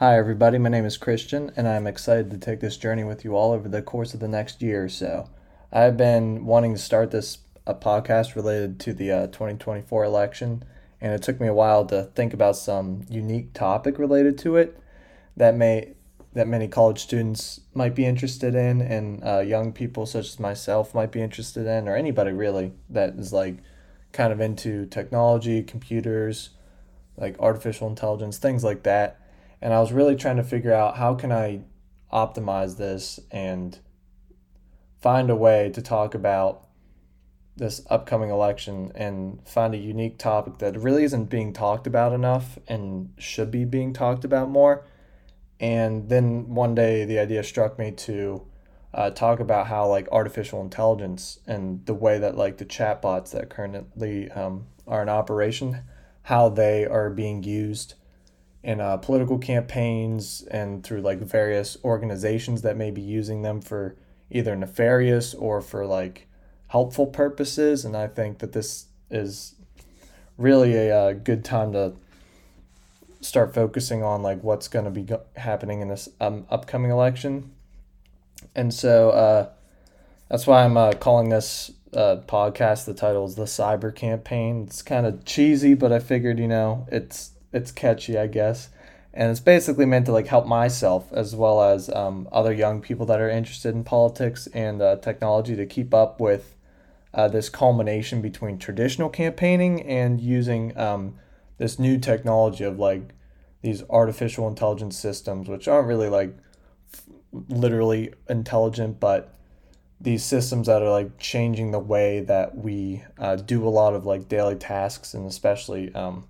Hi, everybody. My name is Christian, and I'm excited to take this journey with you all over the course of the next year or so. I've been wanting to start this a podcast related to the uh, 2024 election, and it took me a while to think about some unique topic related to it that may that many college students might be interested in, and uh, young people such as myself might be interested in, or anybody really that is like kind of into technology, computers, like artificial intelligence, things like that and I was really trying to figure out how can I optimize this and find a way to talk about this upcoming election and find a unique topic that really isn't being talked about enough and should be being talked about more. And then one day the idea struck me to uh, talk about how like artificial intelligence and the way that like the chatbots that currently um, are in operation, how they are being used in uh, political campaigns and through like various organizations that may be using them for either nefarious or for like helpful purposes. And I think that this is really a, a uh, good time to start focusing on like what's going to be go- happening in this um, upcoming election. And so uh, that's why I'm uh, calling this uh, podcast. The title is the Cyber Campaign. It's kind of cheesy, but I figured you know it's it's catchy, I guess. And it's basically meant to like help myself as well as um, other young people that are interested in politics and uh, technology to keep up with uh, this culmination between traditional campaigning and using um, this new technology of like these artificial intelligence systems, which aren't really like f- literally intelligent, but these systems that are like changing the way that we uh, do a lot of like daily tasks and especially um,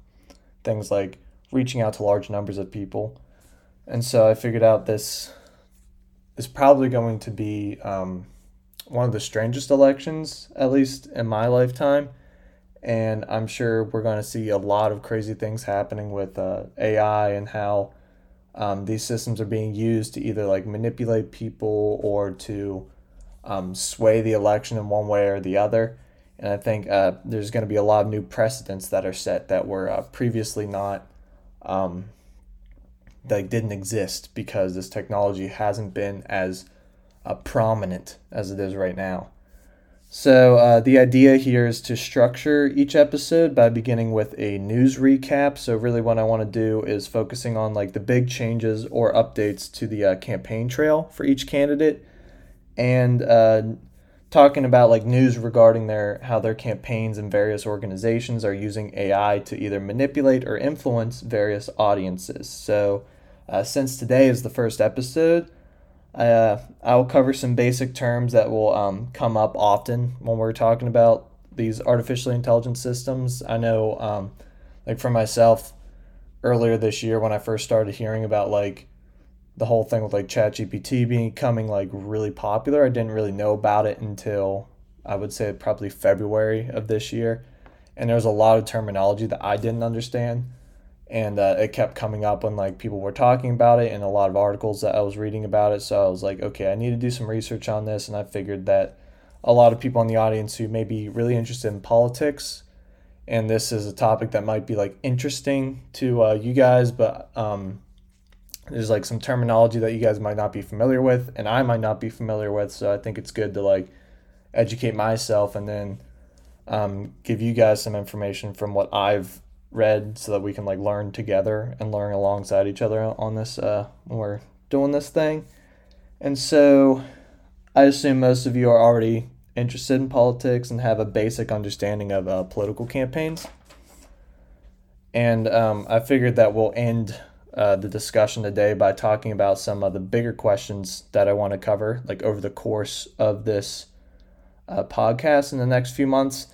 things like reaching out to large numbers of people. And so I figured out this is probably going to be um, one of the strangest elections, at least in my lifetime. And I'm sure we're going to see a lot of crazy things happening with uh, AI and how um, these systems are being used to either like manipulate people or to um, sway the election in one way or the other. And I think uh, there's going to be a lot of new precedents that are set that were uh, previously not, um, that didn't exist because this technology hasn't been as uh, prominent as it is right now. So uh, the idea here is to structure each episode by beginning with a news recap. So really, what I want to do is focusing on like the big changes or updates to the uh, campaign trail for each candidate, and uh, talking about like news regarding their how their campaigns and various organizations are using AI to either manipulate or influence various audiences. So, uh, since today is the first episode, uh, I will cover some basic terms that will um, come up often when we're talking about these artificially intelligent systems. I know, um, like for myself, earlier this year when I first started hearing about like the whole thing with like ChatGPT becoming like really popular. I didn't really know about it until I would say probably February of this year. And there was a lot of terminology that I didn't understand. And uh, it kept coming up when like people were talking about it and a lot of articles that I was reading about it. So I was like, okay, I need to do some research on this. And I figured that a lot of people in the audience who may be really interested in politics and this is a topic that might be like interesting to uh, you guys, but um, there's like some terminology that you guys might not be familiar with and I might not be familiar with. So I think it's good to like educate myself and then um, give you guys some information from what I've read so that we can like learn together and learn alongside each other on this uh, when we're doing this thing. And so I assume most of you are already interested in politics and have a basic understanding of uh, political campaigns. And um, I figured that we'll end uh, the discussion today by talking about some of the bigger questions that I want to cover, like over the course of this uh, podcast in the next few months.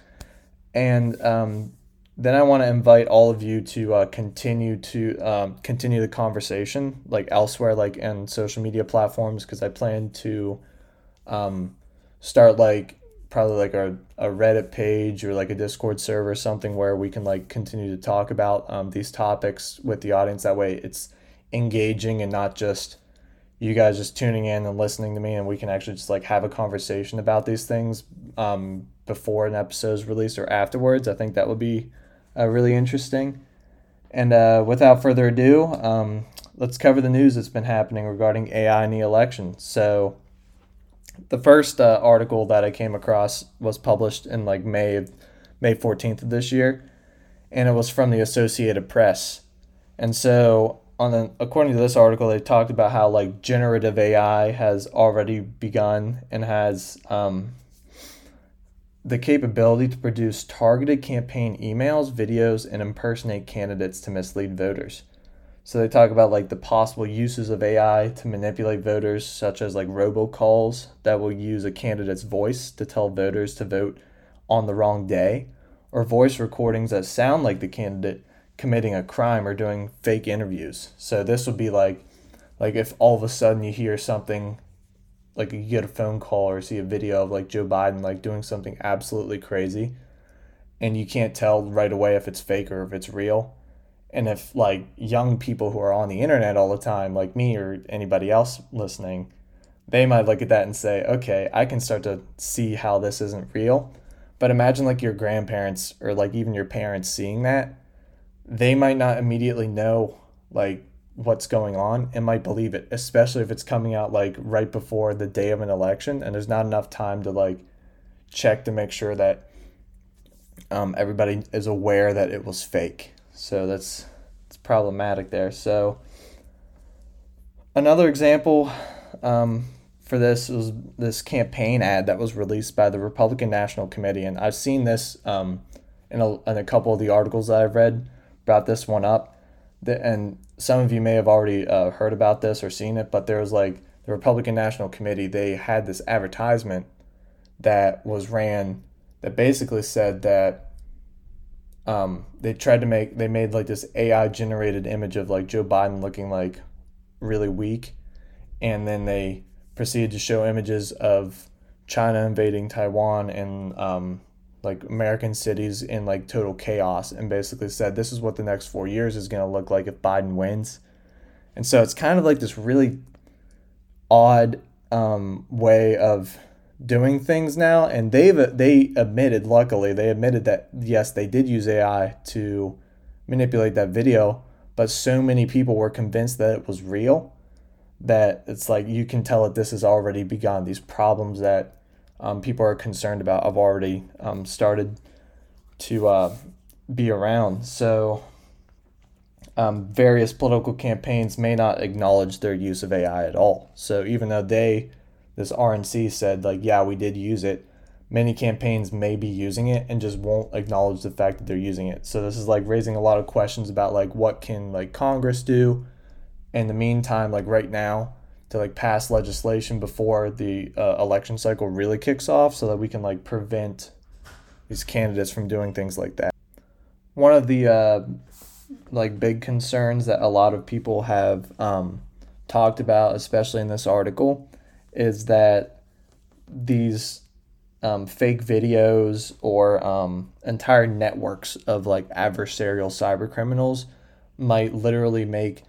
And um, then I want to invite all of you to uh, continue to um, continue the conversation, like elsewhere, like in social media platforms, because I plan to um, start like probably like a, a Reddit page or like a Discord server or something where we can like continue to talk about um, these topics with the audience. That way it's engaging and not just you guys just tuning in and listening to me and we can actually just like have a conversation about these things um, before an episode is released or afterwards. I think that would be uh, really interesting. And uh, without further ado, um, let's cover the news that's been happening regarding AI in the election. So, the first uh, article that I came across was published in like May May 14th of this year, and it was from the Associated Press. And so, on the, according to this article, they talked about how like generative AI has already begun and has um, the capability to produce targeted campaign emails, videos, and impersonate candidates to mislead voters. So they talk about like the possible uses of AI to manipulate voters, such as like robocalls that will use a candidate's voice to tell voters to vote on the wrong day, or voice recordings that sound like the candidate committing a crime or doing fake interviews. So this would be like like if all of a sudden you hear something like you get a phone call or see a video of like Joe Biden like doing something absolutely crazy and you can't tell right away if it's fake or if it's real. And if like young people who are on the internet all the time, like me or anybody else listening, they might look at that and say, okay, I can start to see how this isn't real. But imagine like your grandparents or like even your parents seeing that. They might not immediately know like what's going on and might believe it, especially if it's coming out like right before the day of an election and there's not enough time to like check to make sure that um, everybody is aware that it was fake. So that's it's problematic there. So another example um, for this was this campaign ad that was released by the Republican National Committee, and I've seen this um, in, a, in a couple of the articles that I've read brought this one up. And some of you may have already uh, heard about this or seen it, but there was like the Republican National Committee, they had this advertisement that was ran that basically said that um, they tried to make, they made like this AI generated image of like Joe Biden looking like really weak. And then they proceeded to show images of China invading Taiwan and um, like American cities in like total chaos and basically said this is what the next four years is going to look like if Biden wins. And so it's kind of like this really odd um, way of doing things now. And they've they admitted, luckily, they admitted that yes, they did use AI to manipulate that video, but so many people were convinced that it was real that it's like you can tell that this has already begun. These problems that um, people are concerned about have already um, started to uh, be around. So, um, various political campaigns may not acknowledge their use of AI at all. So, even though they, this RNC said, like, yeah, we did use it, many campaigns may be using it and just won't acknowledge the fact that they're using it. So, this is like raising a lot of questions about, like, what can, like, Congress do in the meantime, like, right now to like pass legislation before the uh, election cycle really kicks off so that we can like prevent these candidates from doing things like that. One of the uh, like big concerns that a lot of people have um, talked about, especially in this article, is that these um, fake videos or um, entire networks of like adversarial cyber criminals might literally make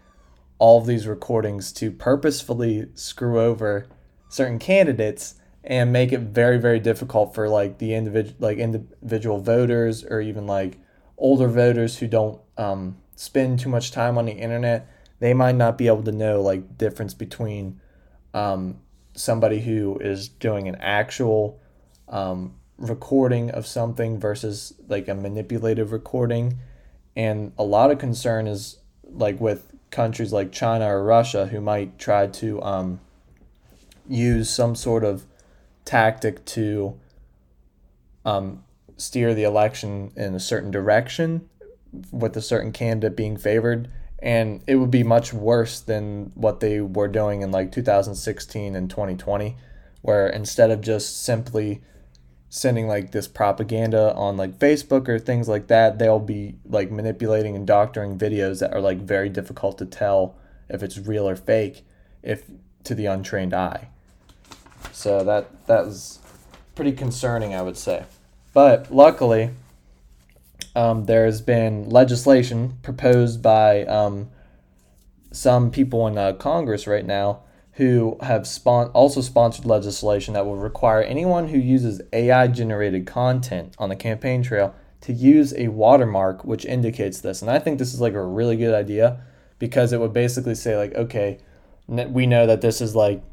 all of these recordings to purposefully screw over certain candidates and make it very very difficult for like the individual like individual voters or even like older voters who don't um, spend too much time on the internet they might not be able to know like difference between um, somebody who is doing an actual um, recording of something versus like a manipulated recording and a lot of concern is like with countries like China or Russia who might try to um, use some sort of tactic to um, steer the election in a certain direction with a certain candidate being favored. And it would be much worse than what they were doing in like 2016 and 2020, where instead of just simply sending like this propaganda on like Facebook or things like that, they'll be like manipulating and doctoring videos that are like very difficult to tell if it's real or fake if to the untrained eye. So that that was pretty concerning, I would say. But luckily, um, there's been legislation proposed by um, some people in uh, Congress right now who have spon- also sponsored legislation that will require anyone who uses AI generated content on the campaign trail to use a watermark which indicates this. And I think this is like a really good idea because it would basically say like, okay, we know that this is like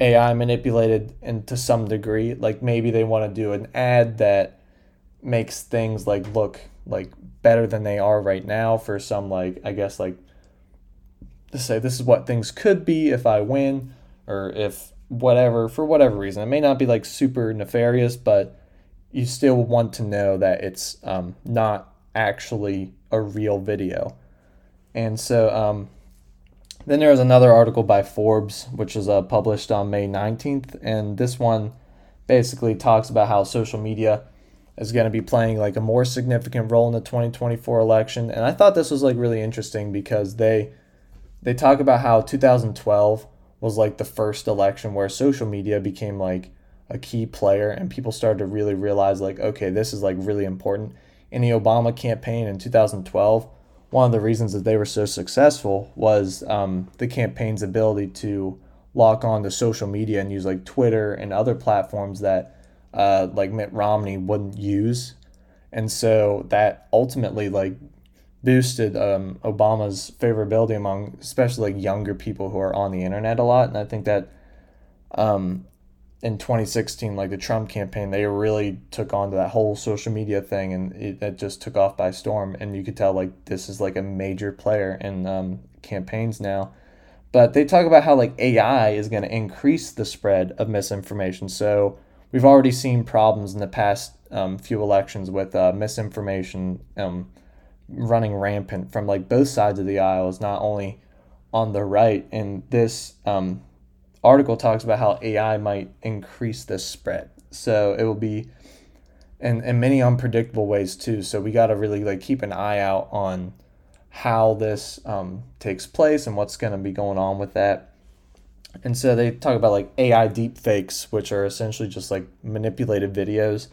AI manipulated and to some degree. Like maybe they want to do an ad that makes things like look like better than they are right now for some like I guess like to say this is what things could be if I win or if whatever for whatever reason. It may not be like super nefarious, but you still want to know that it's um, not actually a real video. And so um, then there was another article by Forbes, which was uh, published on May 19th. And this one basically talks about how social media is going to be playing like a more significant role in the 2024 election. And I thought this was like really interesting because they they talk about how 2012 was like the first election where social media became like a key player and people started to really realize like okay, this is like really important. In the Obama campaign in 2012, one of the reasons that they were so successful was um, the campaign's ability to lock on to social media and use like Twitter and other platforms that uh, like Mitt Romney wouldn't use. And so that ultimately like boosted um, Obama's favorability among especially like younger people who are on the internet a lot. And I think that um, in 2016, like the Trump campaign, they really took on to that whole social media thing, and it, it just took off by storm. And you could tell like this is like a major player in um, campaigns now. But they talk about how like AI is going to increase the spread of misinformation. So we've already seen problems in the past um, few elections with uh, misinformation um, running rampant from like both sides of the aisles, not only on the right. And this um, article talks about how AI might increase this spread. So it will be in, in many unpredictable ways too. So we got to really like keep an eye out on how this um, takes place and what's going to be going on with that. And so they talk about like AI deep fakes, which are essentially just like manipulated videos,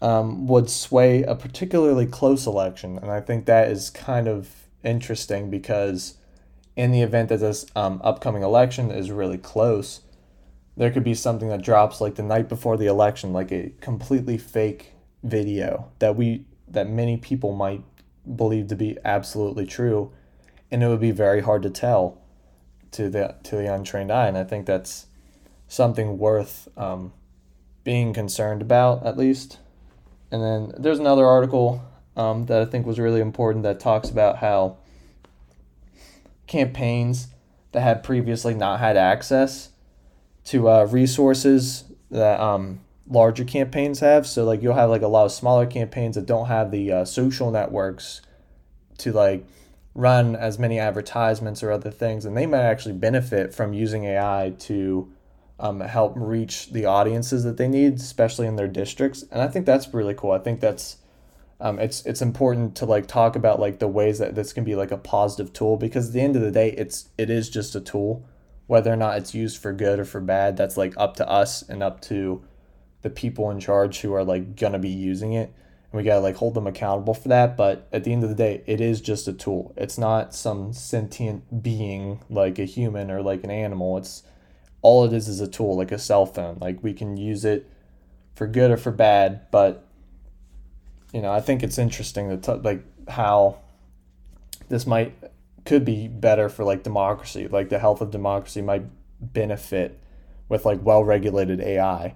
um, would sway a particularly close election. And I think that is kind of interesting because in the event that this um, upcoming election is really close, there could be something that drops like the night before the election, like a completely fake video that we that many people might believe to be absolutely true, and it would be very hard to tell to the to the untrained eye. And I think that's something worth um, being concerned about, at least. And then there's another article um, that I think was really important that talks about how campaigns that had previously not had access to uh, resources that um, larger campaigns have. So like you'll have like a lot of smaller campaigns that don't have the uh, social networks to like run as many advertisements or other things, and they might actually benefit from using AI to um, help reach the audiences that they need, especially in their districts. And I think that's really cool. I think that's um, it's it's important to like talk about like the ways that this can be like a positive tool because at the end of the day it's it is just a tool whether or not it's used for good or for bad that's like up to us and up to the people in charge who are like gonna be using it we gotta like hold them accountable for that but at the end of the day it is just a tool. It's not some sentient being like a human or like an animal. It's all it is is a tool like a cell phone. Like we can use it for good or for bad but you know, I think it's interesting that t- like how this might could be better for like democracy, like the health of democracy might benefit with like well regulated AI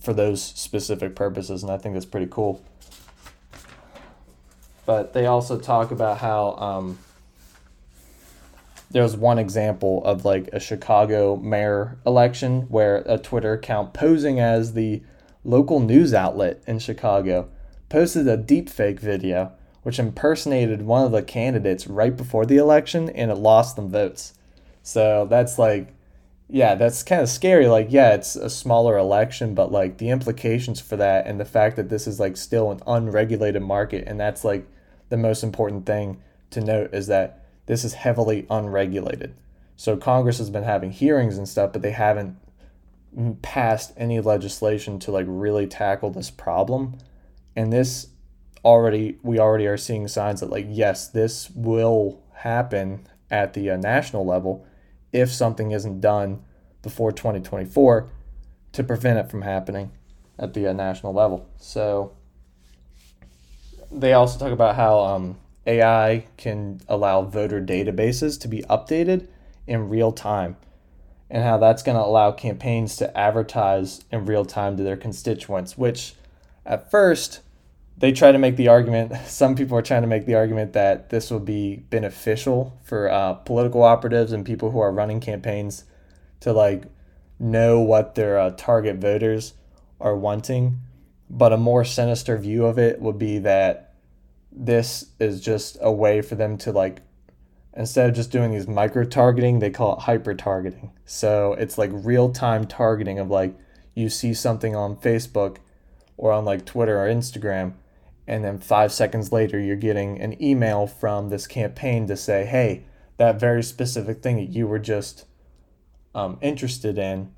for those specific purposes, and I think that's pretty cool. But they also talk about how um, there was one example of like a Chicago mayor election where a Twitter account posing as the local news outlet in Chicago posted a deepfake video which impersonated one of the candidates right before the election and it lost them votes. So that's like, yeah, that's kind of scary. Like, yeah, it's a smaller election, but like the implications for that and the fact that this is like still an unregulated market, and that's like the most important thing to note is that this is heavily unregulated. So Congress has been having hearings and stuff, but they haven't passed any legislation to like really tackle this problem and this already we already are seeing signs that like yes this will happen at the uh, national level if something isn't done before 2024 to prevent it from happening at the uh, national level. So they also talk about how um, AI can allow voter databases to be updated in real time, and how that's going to allow campaigns to advertise in real time to their constituents, which at first they try to make the argument, some people are trying to make the argument that this will be beneficial for uh, political operatives and people who are running campaigns to like know what their uh, target voters are wanting. But a more sinister view of it would be that this is just a way for them to like instead of just doing these micro targeting, they call it hyper targeting. So it's like real time targeting of like you see something on Facebook or on like Twitter or Instagram, and then five seconds later you're getting an email from this campaign to say, hey, that very specific thing that you were just um, interested in,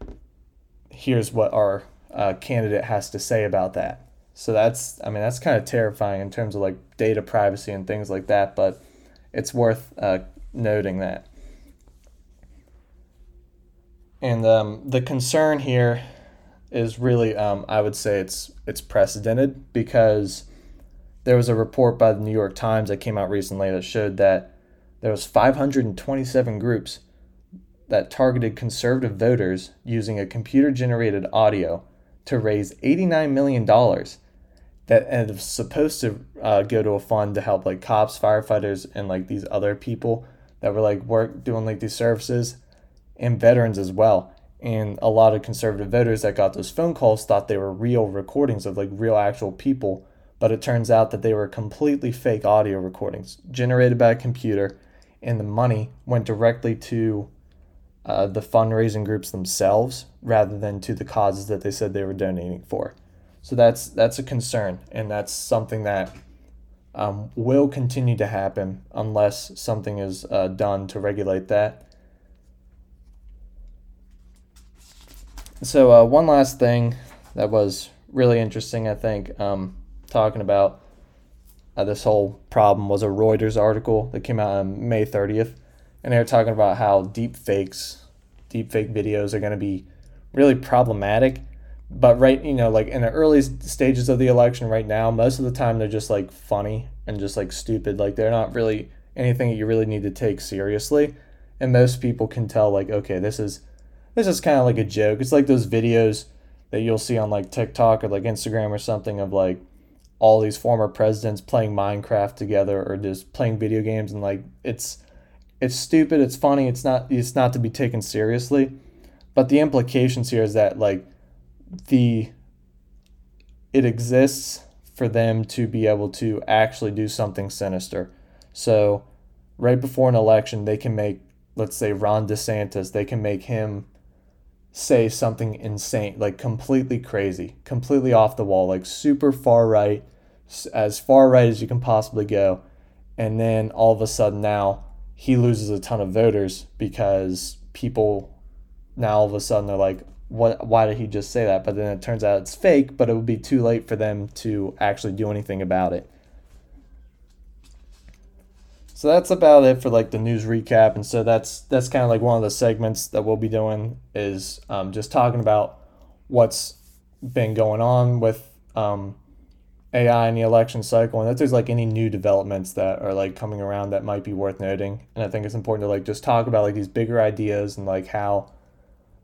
here's what our uh, candidate has to say about that. So that's, I mean, that's kind of terrifying in terms of like data privacy and things like that, but it's worth uh, noting that. And um, the concern here is really, um, I would say it's it's precedented because there was a report by the New York Times that came out recently that showed that there was 527 groups that targeted conservative voters using a computer generated audio to raise $89 million that is supposed to uh, go to a fund to help like cops, firefighters, and like these other people that were like work doing like these services and veterans as well. And a lot of conservative voters that got those phone calls thought they were real recordings of like real actual people, but it turns out that they were completely fake audio recordings generated by a computer, and the money went directly to uh, the fundraising groups themselves rather than to the causes that they said they were donating for. So that's that's a concern, and that's something that um, will continue to happen unless something is uh, done to regulate that. So uh, one last thing that was really interesting, I think, um, talking about uh, this whole problem was a Reuters article that came out on May 30th, and they were talking about how deep fakes, deep fake videos are going to be really problematic. But right you know like in the early stages of the election right now most of the time they're just like funny and just like stupid. Like they're not really anything that you really need to take seriously. And most people can tell like okay this is this is kind of like a joke. It's like those videos that you'll see on like tiktok or like instagram or something of like all these former presidents playing minecraft together or just playing video games and like it's it's stupid it's funny it's not it's not to be taken seriously but the implications here is that like the it exists for them to be able to actually do something sinister. So, right before an election, they can make, let's say, Ron DeSantis, they can make him say something insane, like completely crazy, completely off the wall, like super far right, as far right as you can possibly go. And then all of a sudden now he loses a ton of voters because people now all of a sudden they're like, what why did he just say that? But then it turns out it's fake, but it would be too late for them to actually do anything about it. So that's about it for like the news recap, and so that's that's kind of like one of the segments that we'll be doing is um, just talking about what's been going on with um, AI in the election cycle, and if there's like any new developments that are like coming around that might be worth noting. And I think it's important to like just talk about like these bigger ideas and like how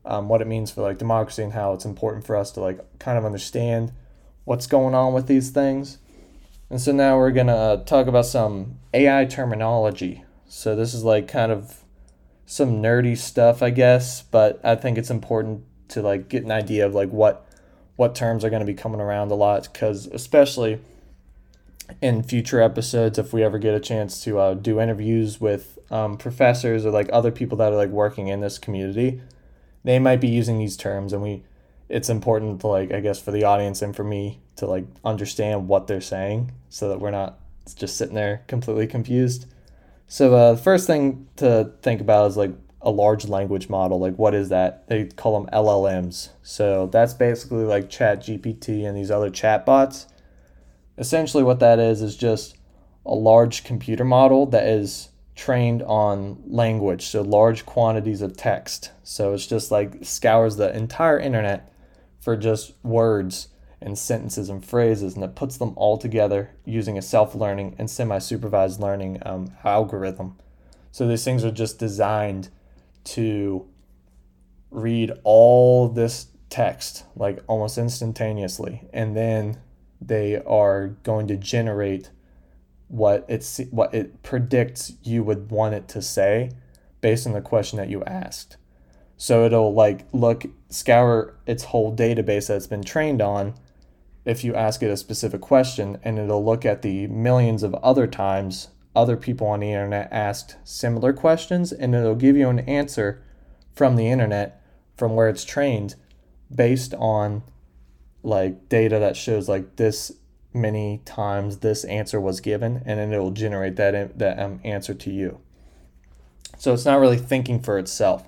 um, what it means for like democracy and how it's important for us to like kind of understand what's going on with these things. And so now we're gonna uh, talk about some AI terminology. So this is like kind of some nerdy stuff, I guess, but I think it's important to like get an idea of like what what terms are going to be coming around a lot because especially in future episodes if we ever get a chance to uh, do interviews with um, professors or like other people that are like working in this community they might be using these terms and we it's important to like I guess for the audience and for me to like understand what they're saying so that we're not just sitting there completely confused. So uh, the first thing to think about is like a large language model. Like what is that? They call them LLMs. So that's basically like Chat GPT and these other chatbots. Essentially, what that is is just a large computer model that is trained on language, so large quantities of text. So it's just like scours the entire internet for just words and sentences and phrases, and it puts them all together using a self learning and semi supervised learning um, algorithm. So these things are just designed to read all this text like almost instantaneously, and then they are going to generate what it's what it predicts you would want it to say based on the question that you asked. So it'll like look scour its whole database that it's been trained on if you ask it a specific question and it'll look at the millions of other times other people on the internet asked similar questions and it'll give you an answer from the internet from where it's trained based on like data that shows like this many times this answer was given and then it will generate that that um, answer to you. So it's not really thinking for itself.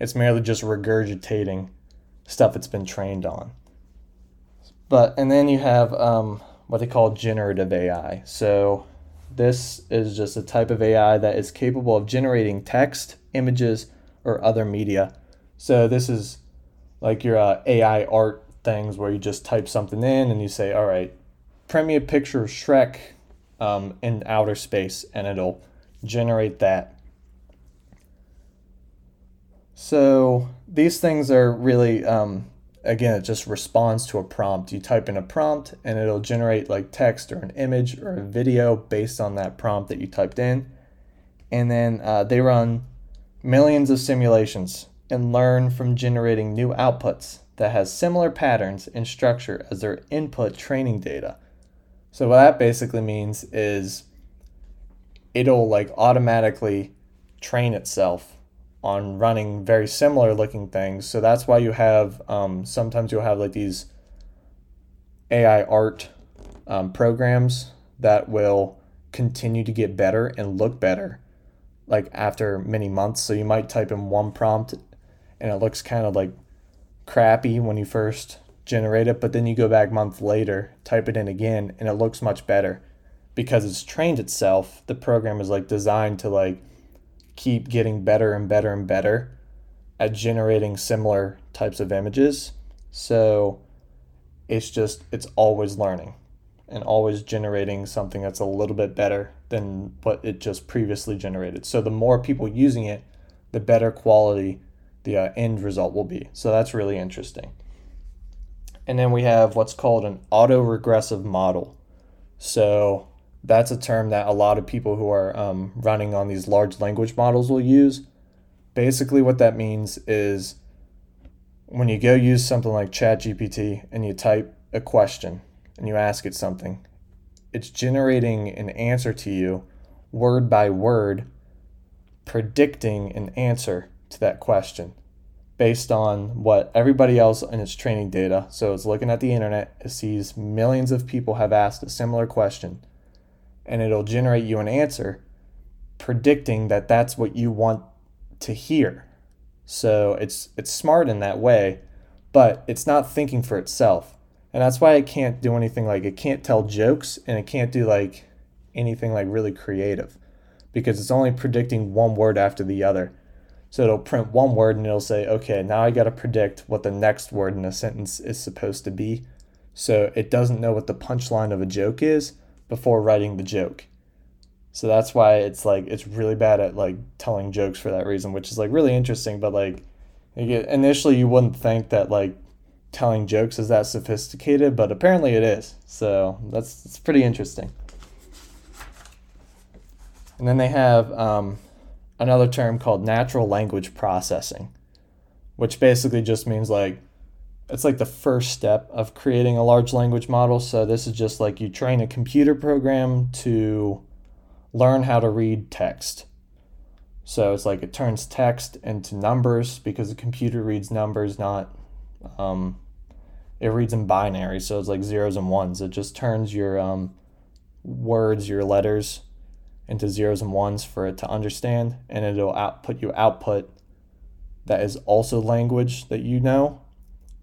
It's merely just regurgitating stuff it's been trained on. But and then you have um, what they call generative AI. So this is just a type of AI that is capable of generating text, images, or other media. So this is like your uh, AI art things where you just type something in and you say, "All right, print me a picture of Shrek um, in outer space," and it'll generate that. So these things are really um, again, it just responds to a prompt. You type in a prompt and it'll generate like text or an image or a video based on that prompt that you typed in. And then uh, they run millions of simulations and learn from generating new outputs that has similar patterns and structure as their input training data. So what that basically means is it'll like automatically train itself on running very similar looking things. So that's why you have um, sometimes you'll have like these AI art um, programs that will continue to get better and look better like after many months. So you might type in one prompt and it looks kind of like crappy when you first generate it, but then you go back month later, type it in again, and it looks much better because it's trained itself. The program is like designed to like keep getting better and better and better at generating similar types of images. So it's just, it's always learning and always generating something that's a little bit better than what it just previously generated. So the more people using it, the better quality the uh, end result will be. So that's really interesting. And then we have what's called an auto regressive model. So that's a term that a lot of people who are um, running on these large language models will use. Basically, what that means is when you go use something like ChatGPT and you type a question and you ask it something, it's generating an answer to you word by word, predicting an answer to that question based on what everybody else in its training data. So it's looking at the internet, it sees millions of people have asked a similar question and it'll generate you an answer predicting that that's what you want to hear. So it's it's smart in that way, but it's not thinking for itself. And that's why it can't do anything like it can't tell jokes and it can't do like anything like really creative because it's only predicting one word after the other. So it'll print one word and it'll say, okay, now I got to predict what the next word in a sentence is supposed to be. So it doesn't know what the punchline of a joke is, before writing the joke. So that's why it's like it's really bad at like telling jokes for that reason, which is like really interesting. But like initially, you wouldn't think that like telling jokes is that sophisticated, but apparently it is. So that's it's pretty interesting. And then they have um, another term called natural language processing, which basically just means like it's like the first step of creating a large language model. So this is just like you train a computer program to learn how to read text. So it's like it turns text into numbers because the computer reads numbers, not um, it reads in binary. So it's like zeros and ones. It just turns your um, words, your letters, into zeros and ones for it to understand, and it'll output you output that is also language that you know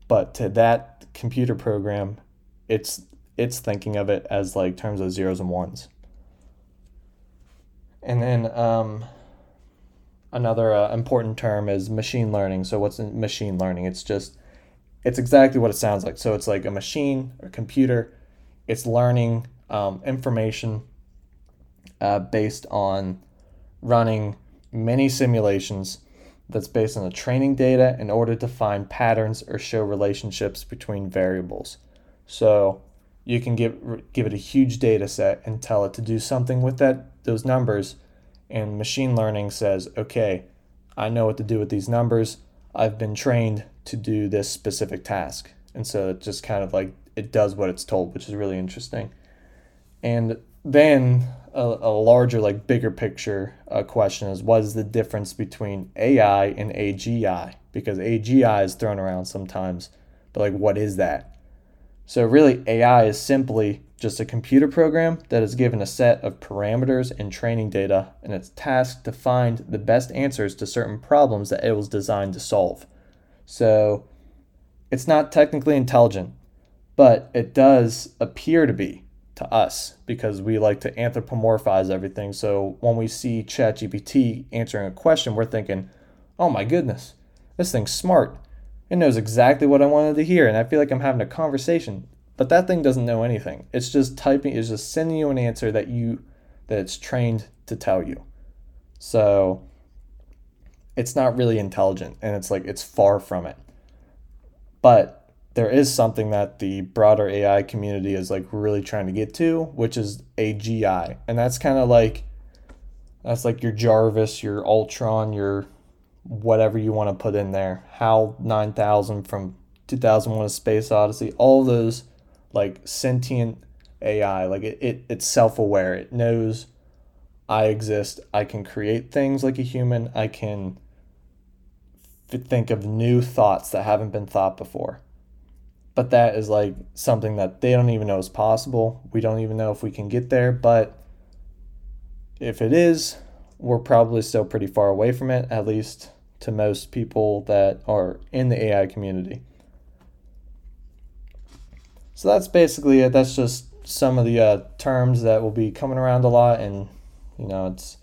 but to that computer program, it's it's thinking of it as like terms of zeros and ones. And then um, another uh, important term is machine learning. So what's machine learning? It's just it's exactly what it sounds like. So it's like a machine, a computer. It's learning um, information uh, based on running many simulations that's based on the training data in order to find patterns or show relationships between variables. So you can give give it a huge data set and tell it to do something with that those numbers and machine learning says, "Okay, I know what to do with these numbers. I've been trained to do this specific task." And so it just kind of like it does what it's told, which is really interesting. And then a, a larger, like bigger picture uh, question is what is the difference between AI and AGI? Because AGI is thrown around sometimes, but like what is that? So really, AI is simply just a computer program that is given a set of parameters and training data, and it's tasked to find the best answers to certain problems that it was designed to solve. So it's not technically intelligent, but it does appear to be to us because we like to anthropomorphize everything. So when we see ChatGPT answering a question, we're thinking, oh my goodness, this thing's smart. It knows exactly what I wanted to hear, and I feel like I'm having a conversation. But that thing doesn't know anything. It's just typing, it's just sending you an answer that you that it's trained to tell you. So it's not really intelligent and it's like it's far from it. But there is something that the broader AI community is like really trying to get to, which is AGI. And that's kind of like that's like your Jarvis, your Ultron, your whatever you want to put in there. HAL 9000 from 2001 A Space Odyssey, all those like sentient AI, like it, it it's self-aware. It knows I exist. I can create things like a human. I can think of new thoughts that haven't been thought before but that is like something that they don't even know is possible. We don't even know if we can get there, but if it is, we're probably still pretty far away from it, at least to most people that are in the AI community. So that's basically it. That's just some of the uh, terms that will be coming around a lot, and you know, it's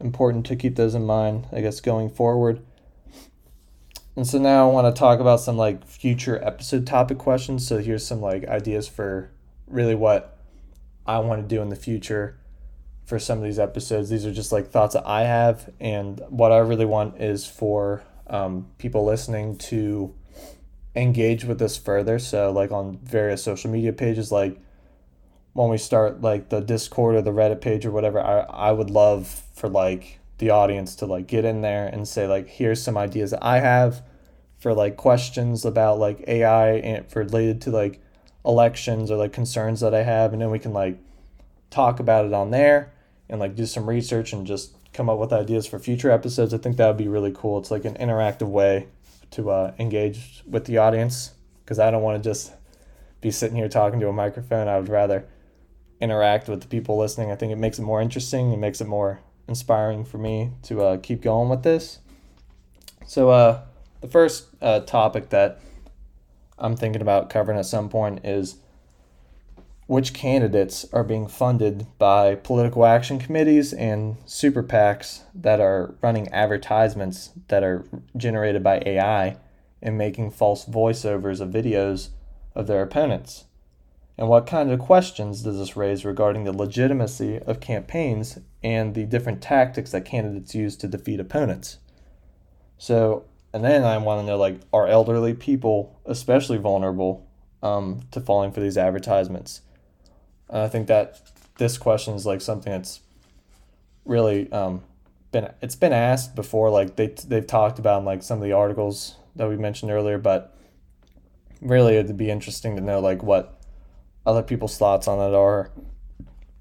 important to keep those in mind, I guess, going forward. And so now I want to talk about some like future episode topic questions. So here's some like ideas for really what I want to do in the future for some of these episodes. These are just like thoughts that I have, and what I really want is for um, people listening to engage with this further. So like on various social media pages, like when we start like the Discord or the Reddit page or whatever, I I would love for like the audience to like get in there and say like here's some ideas that I have for like questions about like AI and for related to like elections or like concerns that I have and then we can like talk about it on there and like do some research and just come up with ideas for future episodes. I think that would be really cool. It's like an interactive way to uh, engage with the audience because I don't want to just be sitting here talking to a microphone. I would rather interact with the people listening. I think it makes it more interesting. It makes it more inspiring for me to uh, keep going with this. So, uh, the first uh, topic that I'm thinking about covering at some point is which candidates are being funded by political action committees and super PACs that are running advertisements that are generated by AI and making false voiceovers of videos of their opponents. And what kind of questions does this raise regarding the legitimacy of campaigns and the different tactics that candidates use to defeat opponents? So, and then I want to know like, are elderly people especially vulnerable um, to falling for these advertisements? And I think that this question is like something that's really um, been it's been asked before. Like they they've talked about in like some of the articles that we mentioned earlier, but really it'd be interesting to know like what other people's thoughts on it are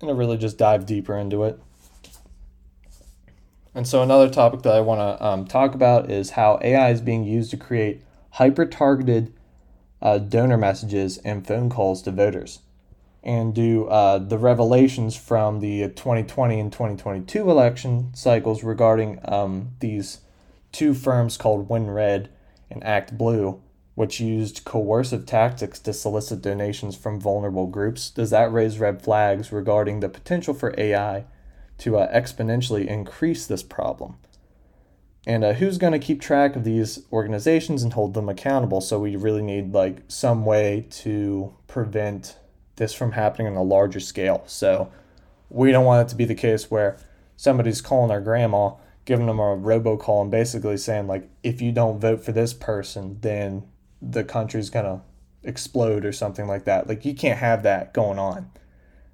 and to really just dive deeper into it. And so, another topic that I want to um, talk about is how AI is being used to create hyper targeted uh, donor messages and phone calls to voters. And do uh, the revelations from the 2020 and 2022 election cycles regarding um, these two firms called WinRed and Act Blue which used coercive tactics to solicit donations from vulnerable groups, does that raise red flags regarding the potential for AI to uh, exponentially increase this problem? And uh, who's going to keep track of these organizations and hold them accountable? So we really need like some way to prevent this from happening on a larger scale. So we don't want it to be the case where somebody's calling our grandma, giving them a robocall, and basically saying like, if you don't vote for this person, then the country's gonna explode or something like that. Like you can't have that going on.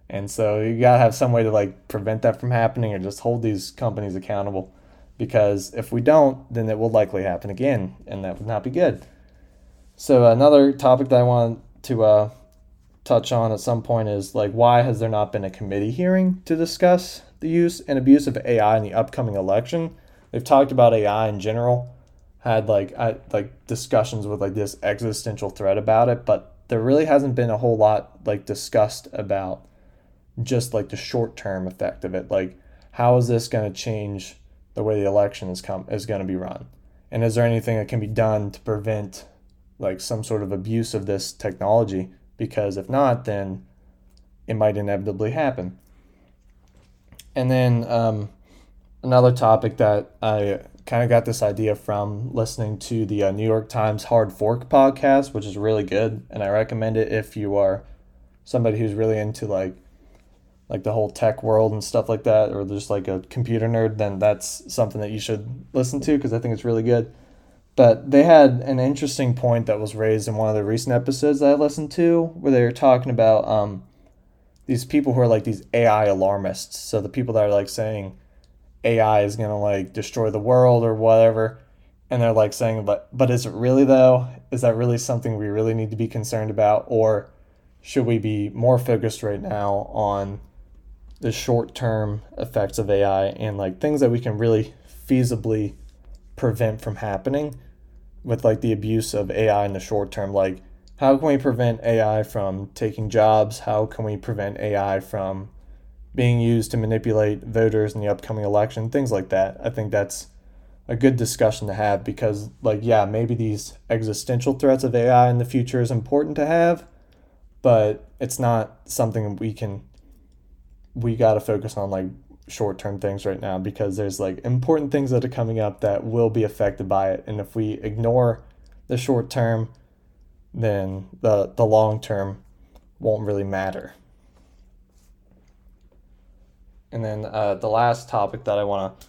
And so you gotta have some way to like prevent that from happening or just hold these companies accountable. Because if we don't, then it will likely happen again, and that would not be good. So another topic that I want to uh, touch on at some point is like why has there not been a committee hearing to discuss the use and abuse of AI in the upcoming election? They've talked about AI in general, had like I, like discussions with like this existential threat about it, but there really hasn't been a whole lot like discussed about just like the short term effect of it. Like how is this going to change the way the election is come is going to be run? And is there anything that can be done to prevent like some sort of abuse of this technology? Because if not, then it might inevitably happen. And then um, another topic that I kind of got this idea from listening to the uh, New York Times Hard Fork podcast, which is really good, and I recommend it if you are somebody who's really into like like the whole tech world and stuff like that, or just like a computer nerd, then that's something that you should listen to because I think it's really good. But they had an interesting point that was raised in one of the recent episodes that I listened to, where they were talking about um, these people who are like these AI alarmists. So the people that are like saying AI is gonna like destroy the world or whatever, and they're like saying, but but is it really though? Is that really something we really need to be concerned about, or should we be more focused right now on the short term effects of AI and like things that we can really feasibly prevent from happening with like the abuse of AI in the short term. Like, how can we prevent AI from taking jobs? How can we prevent AI from being used to manipulate voters in the upcoming election? Things like that. I think that's a good discussion to have because, like, yeah, maybe these existential threats of AI in the future is important to have, but it's not something we can we got to focus on like short term things right now because there's like important things that are coming up that will be affected by it. And if we ignore the short term, then the, the long term won't really matter. And then uh, the last topic that I want to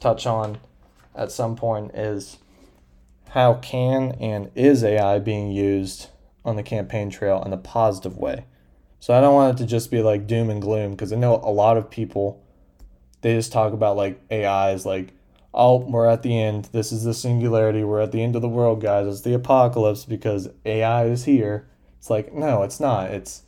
touch on at some point is how can and is AI being used on the campaign trail in a positive way? So I don't want it to just be like doom and gloom because I know a lot of people they just talk about like AI is like oh we're at the end. This is the singularity. We're at the end of the world guys. It's the apocalypse because AI is here. It's like no it's not. It's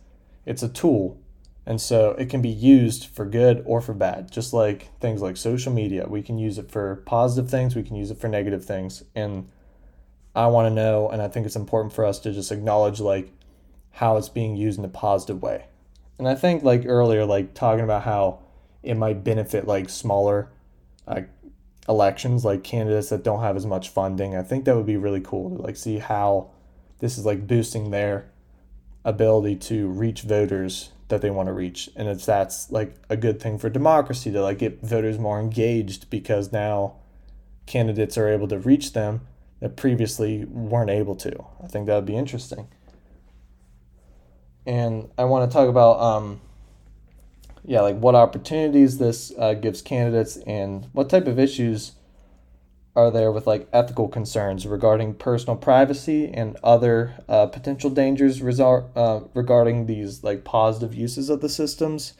it's a tool and so it can be used for good or for bad just like things like social media we can use it for positive things we can use it for negative things and I want to know and I think it's important for us to just acknowledge like how it's being used in a positive way. And I think like earlier, like talking about how it might benefit like smaller uh, elections, like candidates that don't have as much funding. I think that would be really cool to like see how this is like boosting their ability to reach voters that they want to reach. And it's that's like a good thing for democracy to like get voters more engaged because now candidates are able to reach them that previously weren't able to. I think that would be interesting and I want to talk about um, yeah, like what opportunities this uh, gives candidates and what type of issues are there with like ethical concerns regarding personal privacy and other uh, potential dangers resor- uh, regarding these like positive uses of the systems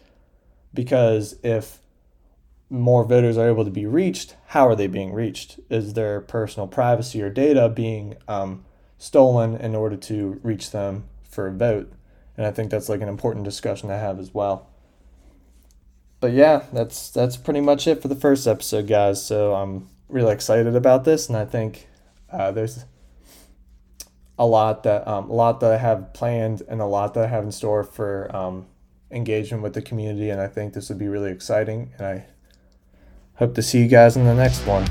because if more voters are able to be reached how are they being reached is their personal privacy or data being um, stolen in order to reach them for a vote and I think that's like an important discussion to have as well. But yeah, that's that's pretty much it for the first episode, guys. So I'm really excited about this, and I think uh, there's a lot that um, a lot that I have planned and a lot that I have in store for um, engagement with the community, and I think this would be really exciting. And I hope to see you guys in the next one.